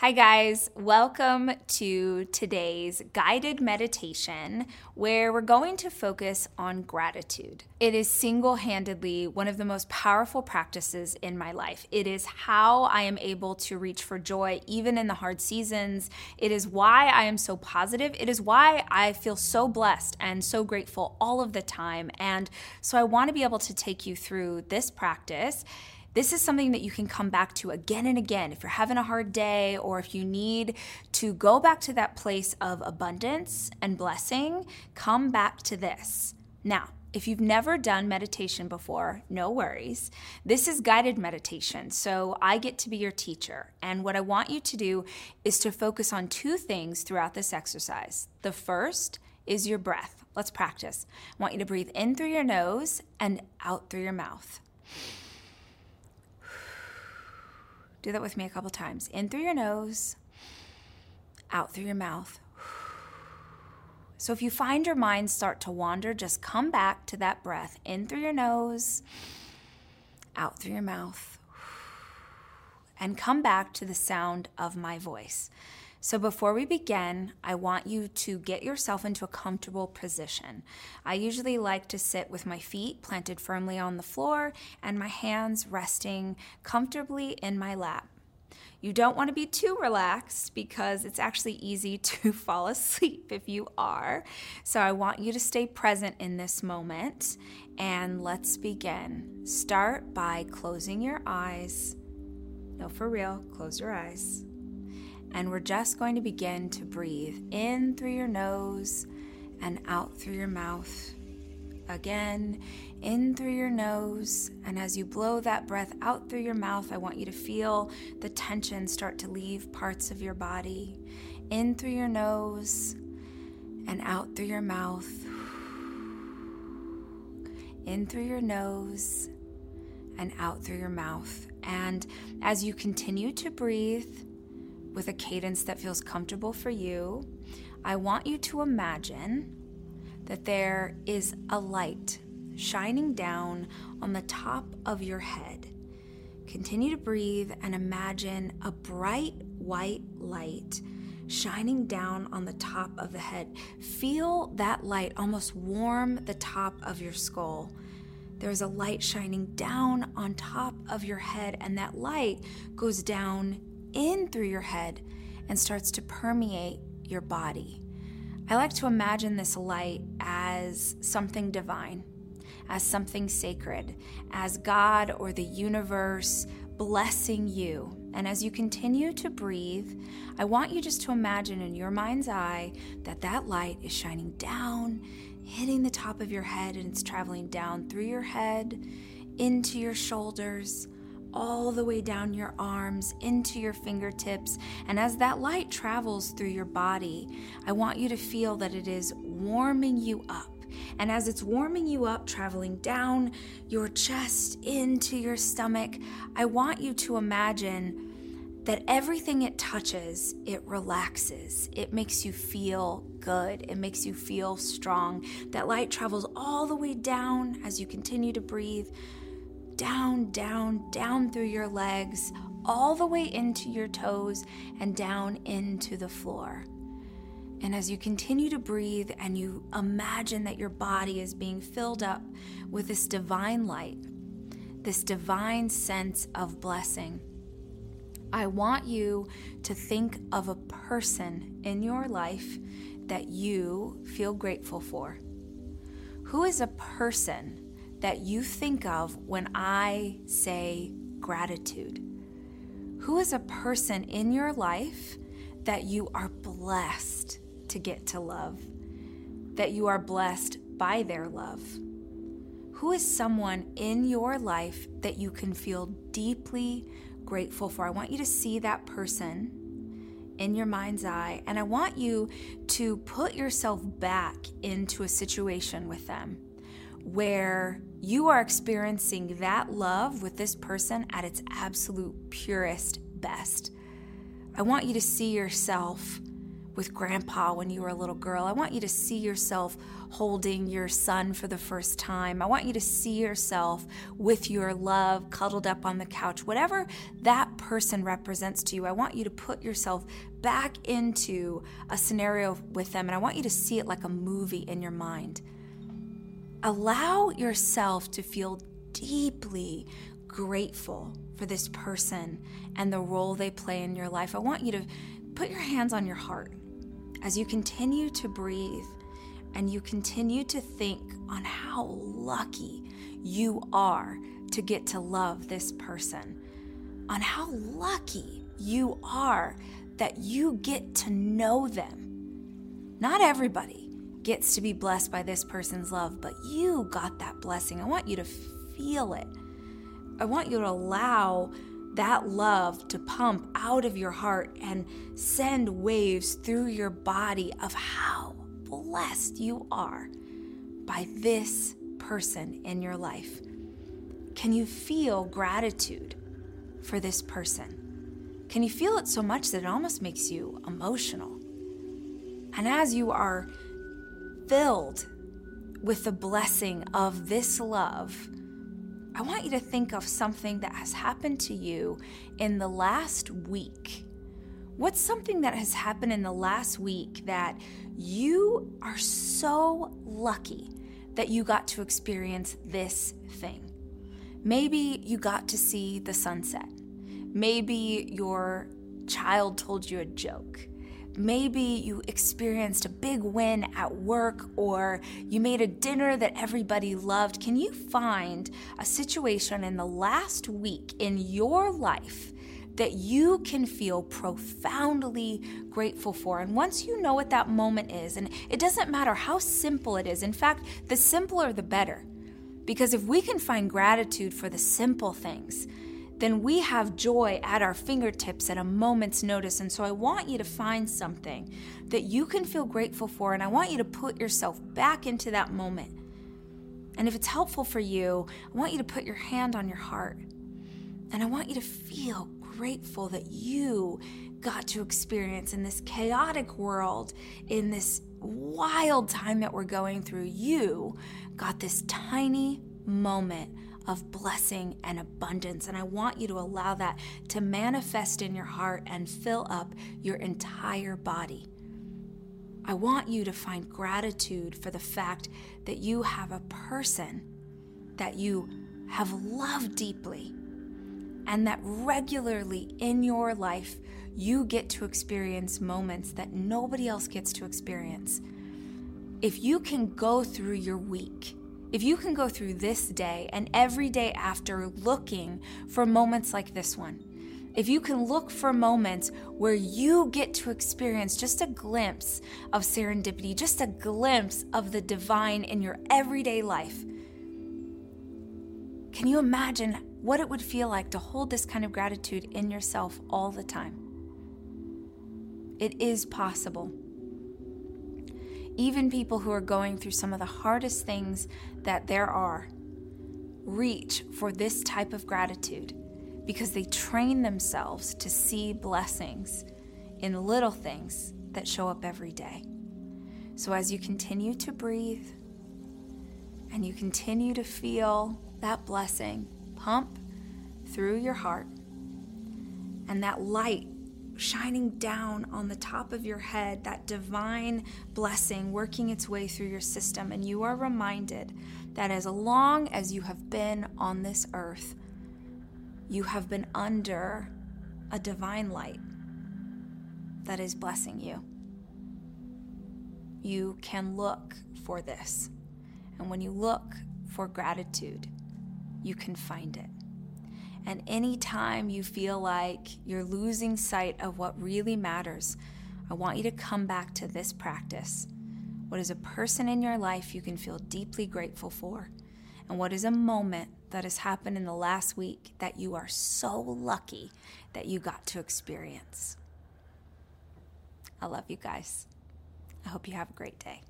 Hi, guys. Welcome to today's guided meditation where we're going to focus on gratitude. It is single handedly one of the most powerful practices in my life. It is how I am able to reach for joy even in the hard seasons. It is why I am so positive. It is why I feel so blessed and so grateful all of the time. And so I want to be able to take you through this practice this is something that you can come back to again and again. If you're having a hard day or if you need to go back to that place of abundance and blessing, come back to this. Now, if you've never done meditation before, no worries. This is guided meditation, so I get to be your teacher. And what I want you to do is to focus on two things throughout this exercise. The first is your breath. Let's practice. I want you to breathe in through your nose and out through your mouth. Do that with me a couple times. In through your nose, out through your mouth. So if you find your mind start to wander, just come back to that breath. In through your nose, out through your mouth. And come back to the sound of my voice. So, before we begin, I want you to get yourself into a comfortable position. I usually like to sit with my feet planted firmly on the floor and my hands resting comfortably in my lap. You don't want to be too relaxed because it's actually easy to fall asleep if you are. So, I want you to stay present in this moment and let's begin. Start by closing your eyes. No, for real, close your eyes. And we're just going to begin to breathe in through your nose and out through your mouth. Again, in through your nose. And as you blow that breath out through your mouth, I want you to feel the tension start to leave parts of your body. In through your nose and out through your mouth. In through your nose and out through your mouth. And as you continue to breathe, with a cadence that feels comfortable for you, I want you to imagine that there is a light shining down on the top of your head. Continue to breathe and imagine a bright white light shining down on the top of the head. Feel that light almost warm the top of your skull. There's a light shining down on top of your head, and that light goes down in through your head and starts to permeate your body. I like to imagine this light as something divine, as something sacred, as God or the universe blessing you. And as you continue to breathe, I want you just to imagine in your mind's eye that that light is shining down, hitting the top of your head, and it's traveling down through your head, into your shoulders all the way down your arms into your fingertips. And as that light travels through your body, I want you to feel that it is warming you up. And as it's warming you up, traveling down your chest into your stomach, I want you to imagine that everything it touches, it relaxes. It makes you feel good. It makes you feel strong. That light travels all the way down as you continue to breathe down, down, down through your legs, all the way into your toes, and down into the floor. And as you continue to breathe and you imagine that your body is being filled up with this divine light, this divine sense of blessing, I want you to think of a person in your life that you feel grateful for. Who is a person that you think of when I say gratitude? Who is a person in your life that you are blessed to get to love? That you are blessed by their love? Who is someone in your life that you can feel deeply grateful for? I want you to see that person in your mind's eye, and I want you to put yourself back into a situation with them where you are experiencing that love with this person at its absolute purest best. I want you to see yourself with grandpa when you were a little girl. I want you to see yourself holding your son for the first time. I want you to see yourself with your love cuddled up on the couch. Whatever that person represents to you, I want you to put yourself back into a scenario with them and I want you to see it like a movie in your mind. Allow yourself to feel deeply grateful for this person and the role they play in your life. I want you to put your hands on your heart as you continue to breathe and you continue to think on how lucky you are to get to love this person, on how lucky you are that you get to know them. Not everybody gets to be blessed by this person's love, but you got that blessing. I want you to feel it. I want you to allow that love to pump out of your heart and send waves through your body of how blessed you are by this person in your life. Can you feel gratitude for this person? Can you feel it so much that it almost makes you emotional? And as you are filled with the blessing of this love, I want you to think of something that has happened to you in the last week. What's something that has happened in the last week that you are so lucky that you got to experience this thing? Maybe you got to see the sunset. Maybe your child told you a joke. Maybe you experienced a big win at work or you made a dinner that everybody loved. Can you find a situation in the last week in your life that you can feel profoundly grateful for? And once you know what that moment is, and it doesn't matter how simple it is, in fact, the simpler the better. Because if we can find gratitude for the simple things, then we have joy at our fingertips at a moment's notice. And so I want you to find something that you can feel grateful for, and I want you to put yourself back into that moment. And if it's helpful for you, I want you to put your hand on your heart. And I want you to feel grateful that you got to experience in this chaotic world, in this wild time that we're going through. You got this tiny moment of blessing and abundance. And I want you to allow that to manifest in your heart and fill up your entire body. I want you to find gratitude for the fact that you have a person that you have loved deeply and that regularly in your life you get to experience moments that nobody else gets to experience. If you can go through your week if you can go through this day and every day after looking for moments like this one, if you can look for moments where you get to experience just a glimpse of serendipity, just a glimpse of the divine in your everyday life, can you imagine what it would feel like to hold this kind of gratitude in yourself all the time? It is possible even people who are going through some of the hardest things that there are, reach for this type of gratitude because they train themselves to see blessings in little things that show up every day. So, as you continue to breathe and you continue to feel that blessing pump through your heart and that light shining down on the top of your head, that divine blessing working its way through your system. And you are reminded that as long as you have been on this earth, you have been under a divine light that is blessing you. You can look for this. And when you look for gratitude, you can find it. And anytime you feel like you're losing sight of what really matters, I want you to come back to this practice. What is a person in your life you can feel deeply grateful for? And what is a moment that has happened in the last week that you are so lucky that you got to experience? I love you guys. I hope you have a great day.